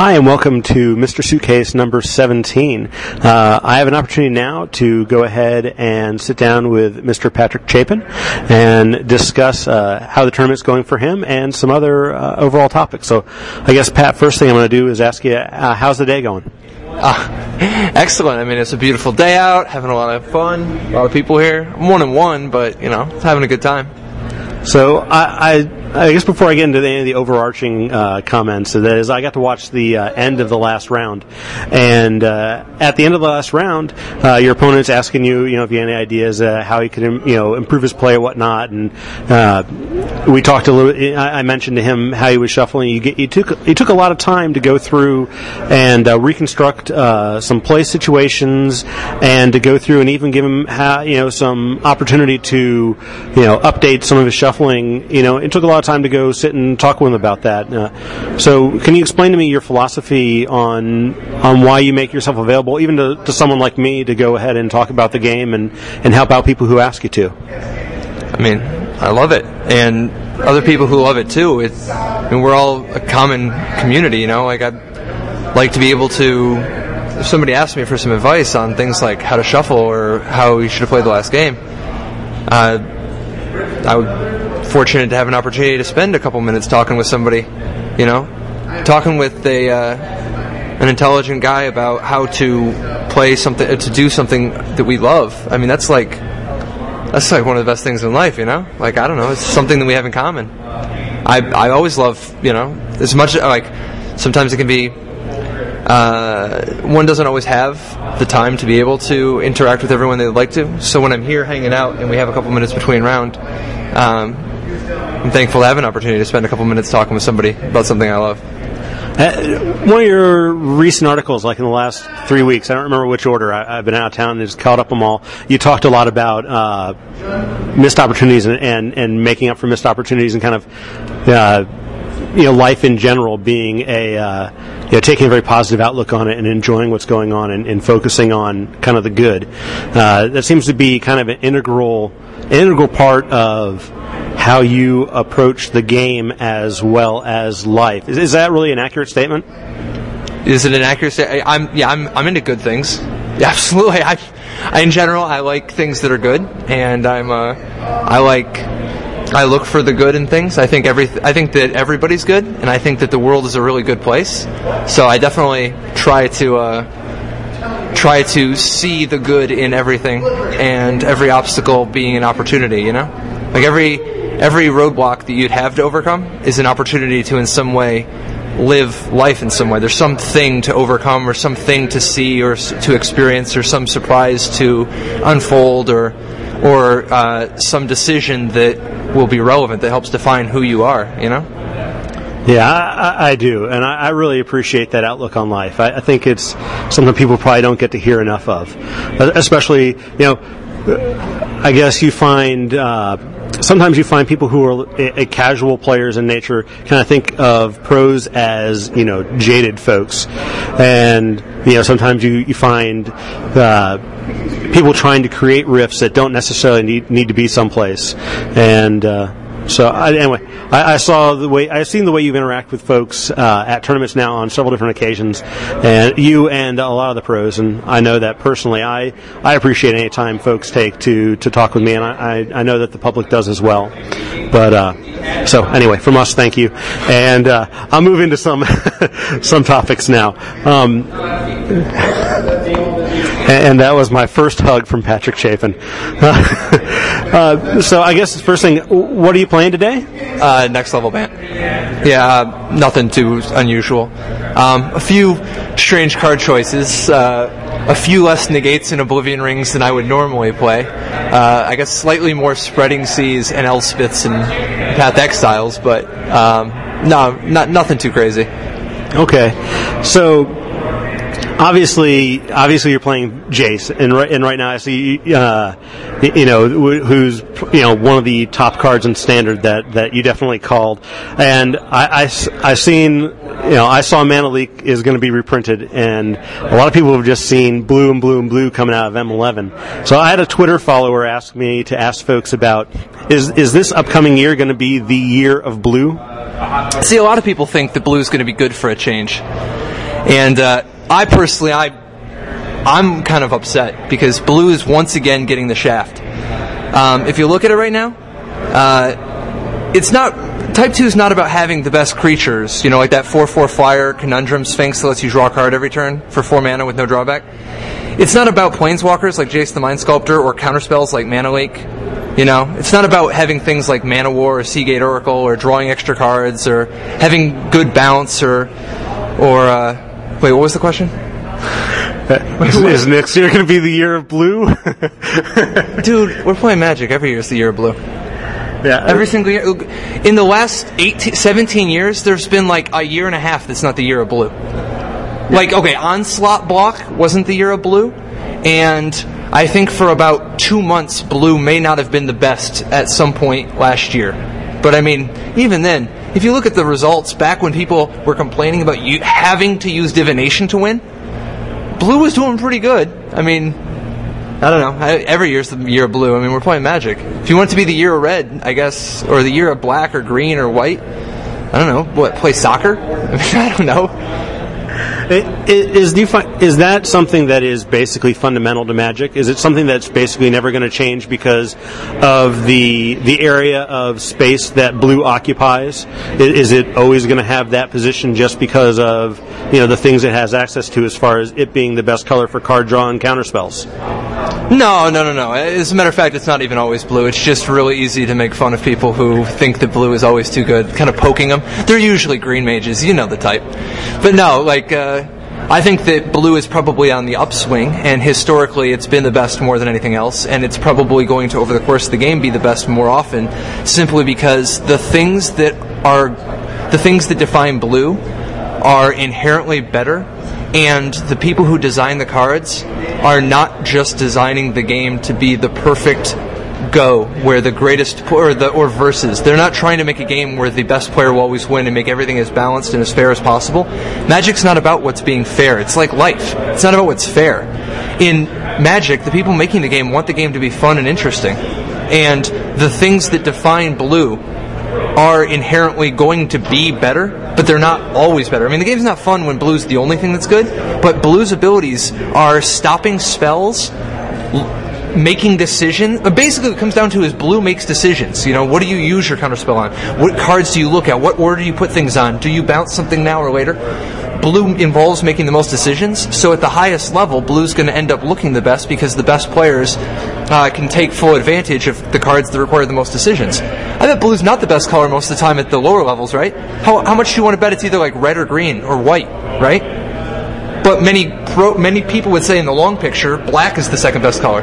Hi, and welcome to Mr. Suitcase number 17. Uh, I have an opportunity now to go ahead and sit down with Mr. Patrick Chapin and discuss uh, how the tournament's going for him and some other uh, overall topics. So, I guess, Pat, first thing I'm going to do is ask you, uh, how's the day going? Uh, excellent. I mean, it's a beautiful day out, having a lot of fun, a lot of people here. I'm one and one, but, you know, having a good time. So, I, I I guess before I get into any of the overarching uh, comments, that is, I got to watch the uh, end of the last round, and uh, at the end of the last round, uh, your opponent's asking you, you know, if you have any ideas uh, how he could, you know, improve his play or whatnot, and uh, we talked a little. I, mentioned to him how he was shuffling. Get, you took you took a lot of time to go through and reconstruct some play situations, and to go through and even give him, you know, some opportunity to, you know, update some of his shuffling. You know, it took a lot of time to go sit and talk with him about that. Uh, so, can you explain to me your philosophy on on why you make yourself available, even to, to someone like me, to go ahead and talk about the game and, and help out people who ask you to? I mean, I love it, and other people who love it too. It's, I mean, we're all a common community, you know. Like I'd like to be able to. If somebody asked me for some advice on things like how to shuffle or how we should have played the last game, uh, I would fortunate to have an opportunity to spend a couple minutes talking with somebody, you know, talking with a uh, an intelligent guy about how to play something, to do something that we love. I mean, that's like that's like one of the best things in life, you know. Like I don't know, it's something that we have in common. I I always love, you know, as much like sometimes it can be. Uh, one doesn't always have the time to be able to interact with everyone they'd like to. So when I'm here hanging out and we have a couple minutes between round, um, I'm thankful to have an opportunity to spend a couple minutes talking with somebody about something I love. Uh, one of your recent articles, like in the last three weeks, I don't remember which order. I, have been out of town and just caught up them all. You talked a lot about uh, missed opportunities and, and, and, making up for missed opportunities and kind of uh, you know life in general being a uh, you know taking a very positive outlook on it and enjoying what's going on and, and focusing on kind of the good. Uh, that seems to be kind of an integral integral part of how you approach the game as well as life. Is, is that really an accurate statement? Is it an accurate statement? I'm yeah, I'm I'm into good things. Yeah, absolutely. I, I, in general, I like things that are good, and I'm uh, I like I look for the good in things. I think every I think that everybody's good, and I think that the world is a really good place. So I definitely try to uh, try to see the good in everything, and every obstacle being an opportunity. You know, like every every roadblock that you'd have to overcome is an opportunity to, in some way, live life in some way. There's something to overcome, or something to see, or to experience, or some surprise to unfold, or or uh, some decision that will be relevant that helps define who you are. You know. Yeah, I, I do, and I, I, really appreciate that outlook on life. I, I, think it's something people probably don't get to hear enough of, especially you know. I guess you find uh, sometimes you find people who are a, a casual players in nature kind of think of pros as you know jaded folks, and you know sometimes you you find uh, people trying to create riffs that don't necessarily need need to be someplace, and. Uh, so I, anyway, I, I, saw the way I've seen the way you interact with folks uh, at tournaments now on several different occasions, and you and a lot of the pros, and I know that personally. I I appreciate any time folks take to to talk with me, and I I, know that the public does as well. But uh, so anyway, from us, thank you, and uh, I'll move into some some topics now. Um, and that was my first hug from Patrick Chapin. uh, so I guess the first thing, what are you playing today? Uh, next level Bant. Yeah, uh, nothing too unusual. Um, a few strange card choices. Uh, a few less negates and oblivion rings than I would normally play. Uh, I guess slightly more spreading seas and Elspeths and Path Exiles, but um, no, not nothing too crazy. Okay, so obviously, obviously you're playing Jace, and right, and right now I see, uh, you know, who's you know one of the top cards in Standard that, that you definitely called, and I, I, I seen, you know, I saw Mana Leak is going to be reprinted, and a lot of people have just seen blue and blue and blue coming out of M11. So I had a Twitter follower ask me to ask folks about is is this upcoming year going to be the year of blue? See, a lot of people think that blue is going to be good for a change, and uh, I personally, I, I'm kind of upset because blue is once again getting the shaft. Um, if you look at it right now, uh, it's not. Type 2 is not about having the best creatures, you know, like that 4 4 flyer conundrum sphinx that lets you draw a card every turn for 4 mana with no drawback. It's not about planeswalkers like Jace the Mind Sculptor or counterspells like Mana Leak. You know, it's not about having things like Man-o'-War or Sea Gate Oracle or drawing extra cards or having good bounce or or uh, wait, what was the question? Is, is next year going to be the year of blue? Dude, we're playing Magic. Every year is the year of blue. yeah, Every single year. In the last 18, 17 years, there's been like a year and a half that's not the year of blue. Like, okay, Onslaught Block wasn't the year of blue, and I think for about two months, blue may not have been the best at some point last year. But I mean, even then, if you look at the results back when people were complaining about you having to use divination to win, blue was doing pretty good. I mean, I don't know. I, every year's the year of blue. I mean, we're playing Magic. If you want it to be the year of red, I guess, or the year of black or green or white, I don't know. What play soccer? I mean, I don't know. Is, is that something that is basically fundamental to Magic? Is it something that's basically never going to change because of the the area of space that blue occupies? Is it always going to have that position just because of you know the things it has access to as far as it being the best color for card draw and counter spells? No, no, no, no. As a matter of fact, it's not even always blue. It's just really easy to make fun of people who think that blue is always too good, kind of poking them. They're usually green mages, you know the type. But no, like, uh, I think that blue is probably on the upswing, and historically it's been the best more than anything else, and it's probably going to, over the course of the game, be the best more often, simply because the things that are, the things that define blue are inherently better and the people who design the cards are not just designing the game to be the perfect go where the greatest or the or versus. They're not trying to make a game where the best player will always win and make everything as balanced and as fair as possible. Magic's not about what's being fair. It's like life. It's not about what's fair. In magic the people making the game want the game to be fun and interesting. And the things that define blue are inherently going to be better, but they're not always better. I mean, the game's not fun when blue's the only thing that's good, but blue's abilities are stopping spells, making decisions. Basically, it comes down to is blue makes decisions. You know, what do you use your counterspell on? What cards do you look at? What order do you put things on? Do you bounce something now or later? Blue involves making the most decisions, so at the highest level, blue's going to end up looking the best because the best players uh, can take full advantage of the cards that require the most decisions. I bet blue's not the best color most of the time at the lower levels, right? How, how much do you want to bet it's either like red or green or white, right? But many pro, many people would say in the long picture, black is the second best color.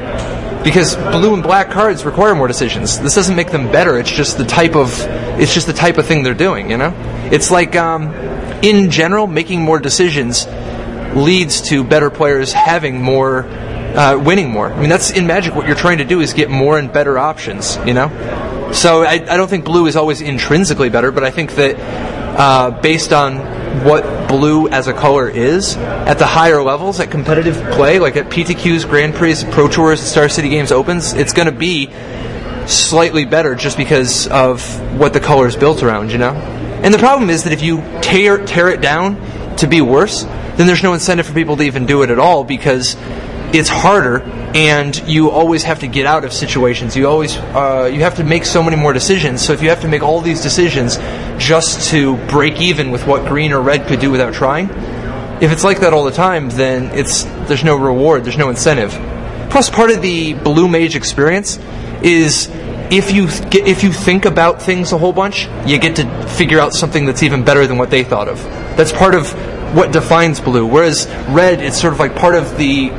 Because blue and black cards require more decisions. This doesn't make them better. It's just the type of it's just the type of thing they're doing. You know, it's like um, in general, making more decisions leads to better players having more, uh, winning more. I mean, that's in Magic. What you're trying to do is get more and better options. You know, so I, I don't think blue is always intrinsically better, but I think that uh, based on what blue as a color is at the higher levels at competitive play, like at PTQs, Grand Prix, Pro Tours, Star City Games Opens, it's going to be slightly better just because of what the color is built around, you know? And the problem is that if you tear, tear it down to be worse, then there's no incentive for people to even do it at all because it's harder and you always have to get out of situations. You always uh, you have to make so many more decisions. So if you have to make all these decisions just to break even with what green or red could do without trying, if it's like that all the time, then it's there's no reward, there's no incentive. Plus, part of the blue mage experience is if you get, if you think about things a whole bunch, you get to figure out something that's even better than what they thought of. That's part of what defines blue. Whereas red, it's sort of like part of the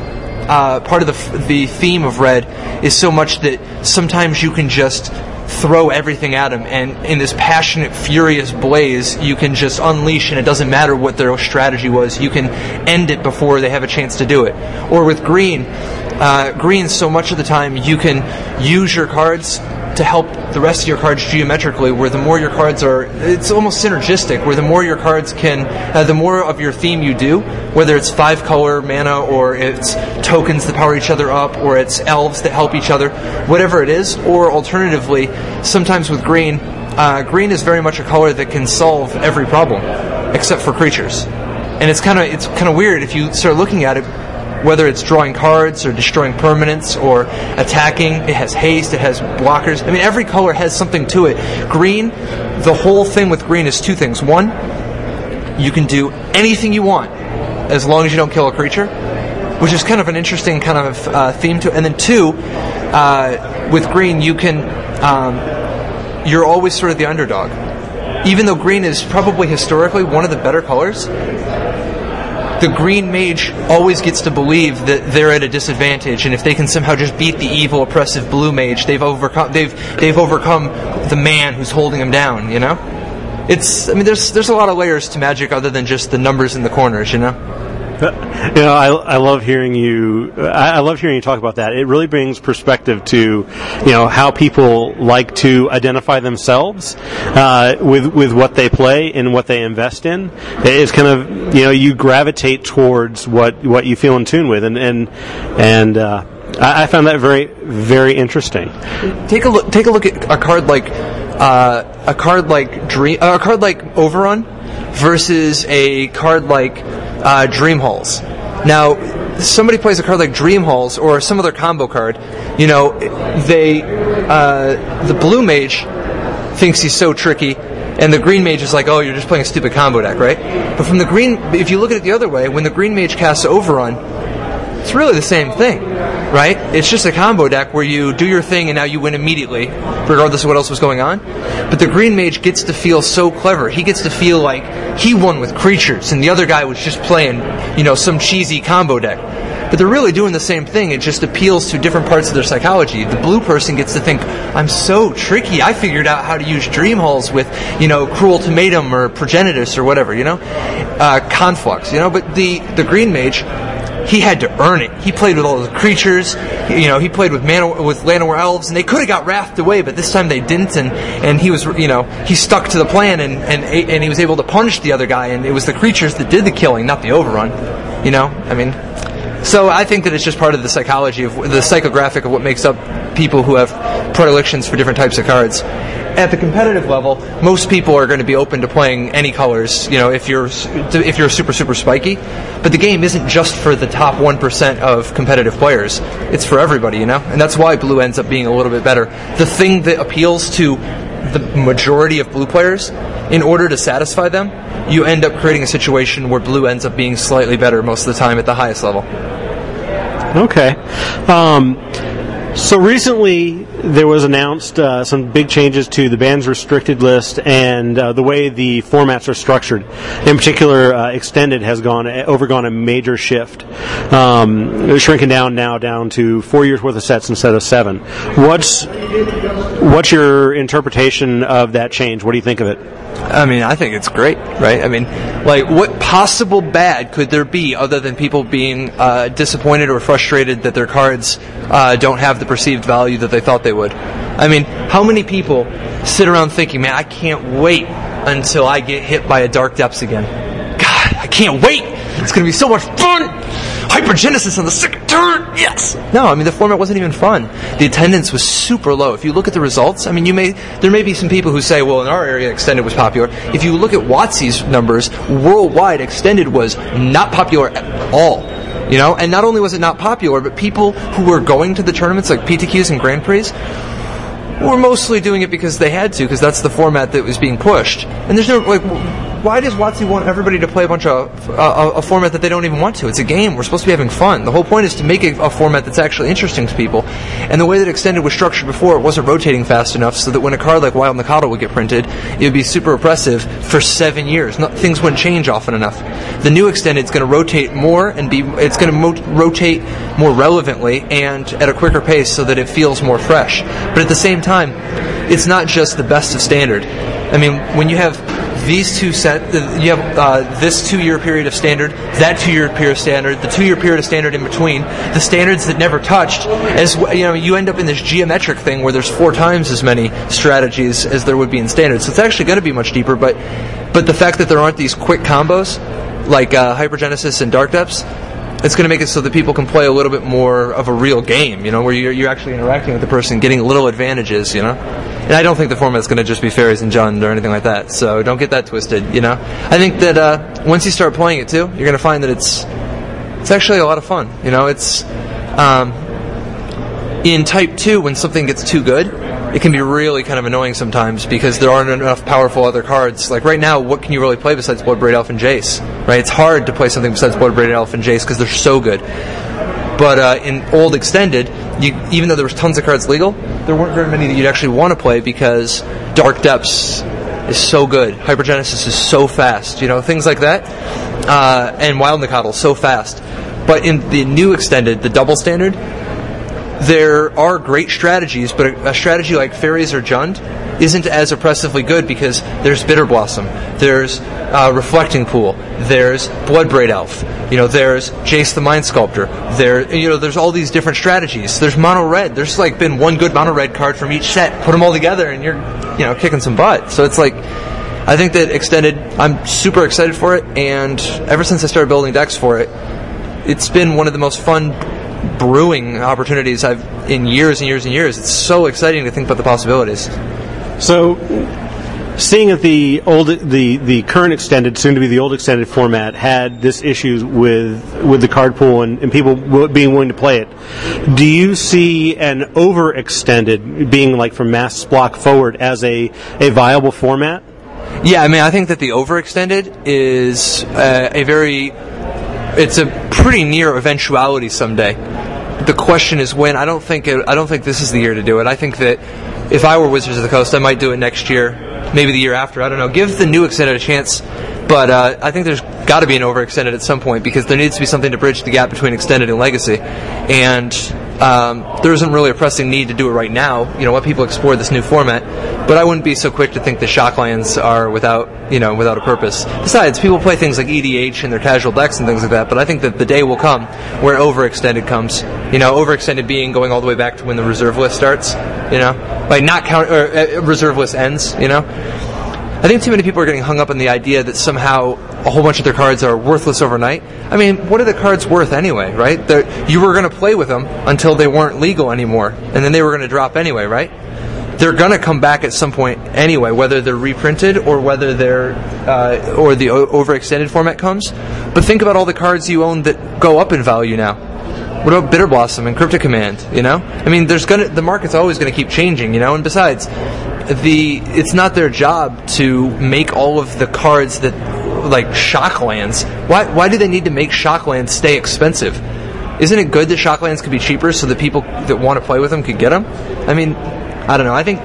uh, part of the the theme of red is so much that sometimes you can just throw everything at them, and in this passionate, furious blaze, you can just unleash, and it doesn't matter what their strategy was. You can end it before they have a chance to do it. Or with green, uh, green, so much of the time you can use your cards to help the rest of your cards geometrically, where the more your cards are, it's almost synergistic, where the more your cards can, uh, the more of your theme you do, whether it's five color mana or it's tokens that power each other up or it's elves that help each other, whatever it is, or alternatively, sometimes with green, uh, green is very much a color that can solve every problem, except for creatures. And it's kind of it's kind of weird if you start looking at it. Whether it's drawing cards or destroying permanents or attacking, it has haste, it has blockers. I mean, every color has something to it. Green, the whole thing with green is two things. One, you can do anything you want as long as you don't kill a creature, which is kind of an interesting kind of uh, theme to it. And then two, uh, with green, you can um, you're always sort of the underdog. Even though green is probably historically one of the better colors, the green mage always gets to believe that they're at a disadvantage, and if they can somehow just beat the evil, oppressive blue mage, they've overcome they've they've overcome the man who's holding them down. You know, it's I mean there's there's a lot of layers to magic other than just the numbers in the corners. You know. You know, I, I love hearing you. I, I love hearing you talk about that. It really brings perspective to, you know, how people like to identify themselves uh, with with what they play and what they invest in. It's kind of, you know, you gravitate towards what what you feel in tune with, and and and. Uh, I found that very, very interesting. Take a look. Take a look at a card like uh, a card like Dream, uh, a card like Overrun versus a card like uh, Dream Halls. Now, somebody plays a card like Dream Halls or some other combo card. You know, they uh, the blue mage thinks he's so tricky. And the green mage is like, oh, you're just playing a stupid combo deck, right? But from the green, if you look at it the other way, when the green mage casts Overrun, it's really the same thing? It's just a combo deck where you do your thing and now you win immediately, regardless of what else was going on. But the green mage gets to feel so clever. He gets to feel like he won with creatures and the other guy was just playing, you know, some cheesy combo deck. But they're really doing the same thing. It just appeals to different parts of their psychology. The blue person gets to think, I'm so tricky. I figured out how to use dream halls with, you know, Cruel Ultimatum or progenitus or whatever, you know, uh, conflux, you know. But the the green mage, he had to earn it. He played with all the creatures. You know, he played with Man- with Llanowar elves, and they could have got wrathed away, but this time they didn't. And, and he was, you know, he stuck to the plan, and, and and he was able to punish the other guy. And it was the creatures that did the killing, not the overrun. You know, I mean, so I think that it's just part of the psychology of the psychographic of what makes up people who have predilections for different types of cards. At the competitive level, most people are going to be open to playing any colors. You know, if you're if you're super super spiky, but the game isn't just for the top one percent of competitive players. It's for everybody. You know, and that's why blue ends up being a little bit better. The thing that appeals to the majority of blue players, in order to satisfy them, you end up creating a situation where blue ends up being slightly better most of the time at the highest level. Okay. Um, so recently, there was announced uh, some big changes to the band's restricted list and uh, the way the formats are structured. In particular, uh, extended has gone overgone a major shift, um, shrinking down now down to four years worth of sets instead of seven. What's what's your interpretation of that change? What do you think of it? I mean, I think it's great, right? I mean, like, what possible bad could there be other than people being uh, disappointed or frustrated that their cards uh, don't have the perceived value that they thought they would? I mean, how many people sit around thinking, man, I can't wait until I get hit by a Dark Depths again? God, I can't wait! It's going to be so much fun! Hypergenesis on the second turn, yes! No, I mean, the format wasn't even fun. The attendance was super low. If you look at the results, I mean, you may, there may be some people who say, well, in our area, Extended was popular. If you look at WotC's numbers, worldwide, Extended was not popular at all. You know, and not only was it not popular, but people who were going to the tournaments like PTQs and Grand Prix were mostly doing it because they had to, because that's the format that was being pushed. And there's no like, why does WotC want everybody to play a bunch of uh, a format that they don't even want to? It's a game. We're supposed to be having fun. The whole point is to make a, a, format that's actually interesting to people. And the way that Extended was structured before, it wasn't rotating fast enough, so that when a card like Wild Nacatl would get printed, it would be super oppressive for seven years. No, things wouldn't change often enough. The new Extended is going to rotate more and be. It's going to mo- rotate more relevantly and at a quicker pace, so that it feels more fresh. But at the same time, it's not just the best of standard. I mean, when you have these two set, you have uh, this two-year period of standard, that two-year period of standard, the two-year period of standard in between, the standards that never touched. As you know, you end up in this geometric thing where there's four times as many strategies as there would be in standard. So it's actually going to be much deeper. But but the fact that there aren't these quick combos like uh, Hypergenesis and Dark Depths, it's going to make it so that people can play a little bit more of a real game, you know, where you're, you're actually interacting with the person, getting little advantages, you know. And I don't think the format's going to just be fairies and Jund or anything like that. So don't get that twisted. You know, I think that uh, once you start playing it too, you're going to find that it's it's actually a lot of fun. You know, it's um, in Type Two when something gets too good it can be really kind of annoying sometimes because there aren't enough powerful other cards. Like right now, what can you really play besides Bloodbraid Elf and Jace? Right? It's hard to play something besides Bloodbraid Elf and Jace because they're so good. But uh, in old extended, you, even though there was tons of cards legal, there weren't very many that you'd actually want to play because Dark Depths is so good, Hypergenesis is so fast, you know, things like that, uh, and Wild Nacatl so fast. But in the new extended, the double standard, there are great strategies, but a, a, strategy like Fairies or Jund isn't as oppressively good because there's Bitter Blossom, there's uh, Reflecting Pool, there's Bloodbraid Elf, you know, there's Jace the Mind Sculptor, there, you know, there's all these different strategies. There's Mono Red. There's like been one good Mono Red card from each set. Put them all together, and you're, you know, kicking some butt. So it's like. I think that extended. I'm super excited for it, and ever since I started building decks for it, it's been one of the most fun brewing opportunities I've in years and years and years. It's so exciting to think about the possibilities. So, seeing that the old, the the current extended, soon to be the old extended format, had this issue with with the card pool and, and people being willing to play it, do you see an overextended being like from Masques block forward as a a viable format? Yeah, I mean, I think that the overextended is uh, a very it's a pretty near eventuality someday. The question is when. I don't think it, I don't think this is the year to do it. I think that if I were Wizards of the Coast, I might do it next year, maybe the year after. I don't know. Give the new extended a chance, but uh, I think there's got to be an overextended at some point because there needs to be something to bridge the gap between extended and legacy, and um, there isn't really a pressing need to do it right now. You know, let people explore this new format. But I wouldn't be so quick to think the shock Shocklands are without, you know, without a purpose. Besides, people play things like EDH in their casual decks and things like that. But I think that the day will come where overextended comes. You know, overextended being going all the way back to when the reserve list starts. You know, like not count or uh, reserve list ends. You know. I think too many people are getting hung up on the idea that somehow a whole bunch of their cards are worthless overnight. I mean, what are the cards worth anyway, right? They're, you were going to play with them until they weren't legal anymore, and then they were going to drop anyway, right? They're going to come back at some point anyway, whether they're reprinted or whether they're uh, or the overextended format comes. But think about all the cards you own that go up in value now. What about Bitter Blossom and Cryptic Command? You know, I mean, there's gonna the market's always going to keep changing. You know, and besides, the it's not their job to make all of the cards that like Shocklands. Why why do they need to make Shocklands stay expensive? Isn't it good that Shocklands could be cheaper so that people that want to play with them could get them? I mean, I don't know. I think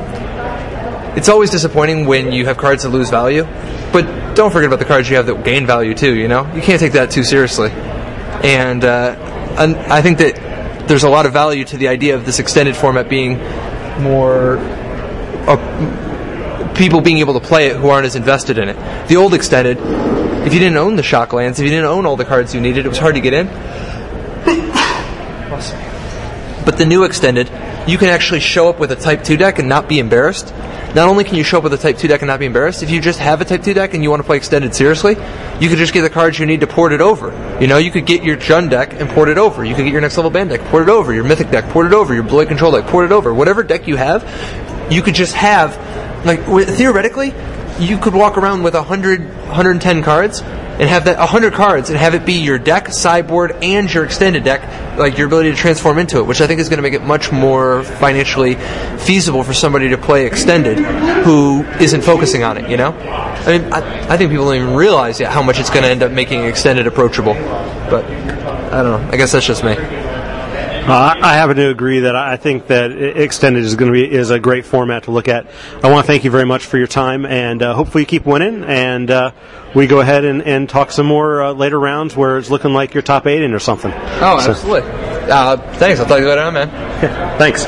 it's always disappointing when you have cards that lose value, but don't forget about the cards you have that gain value too. You know, you can't take that too seriously. And, uh, and I think that there's a lot of value to the idea of this extended format being more uh, people being able to play it who aren't as invested in it. The old extended, if you didn't own the Shocklands, if you didn't own all the cards you needed, it was hard to get in. but the new extended, you can actually show up with a Type 2 deck and not be embarrassed. Not only can you show up with a Type 2 deck and not be embarrassed, if you just have a Type 2 deck and you want to play extended seriously, you could just get the cards you need to port it over. You know, you could get your Jund deck and port it over. You could get your next level Bant deck, port it over. Your Mythic deck, port it over. Your Blade Control deck, port it over. Whatever deck you have, you could just have, like, theoretically, you could walk around with 100, 110 cards and have that 100 cards and have it be your deck, sideboard, and your extended deck, like your ability to transform into it, which I think is going to make it much more financially feasible for somebody to play extended who isn't focusing on it, you know? I mean, I, I think people don't even realize yet how much it's going to end up making extended approachable. But, I don't know. I guess that's just me. Uh, I happen to agree that I think that extended is going to be is a great format to look at. I want to thank you very much for your time, and uh, hopefully you keep winning. And uh, we go ahead and, and talk some more uh, later rounds where it's looking like you're top eight in or something. Oh, so. absolutely. Uh, thanks. I'll talk to you later on, man. thanks.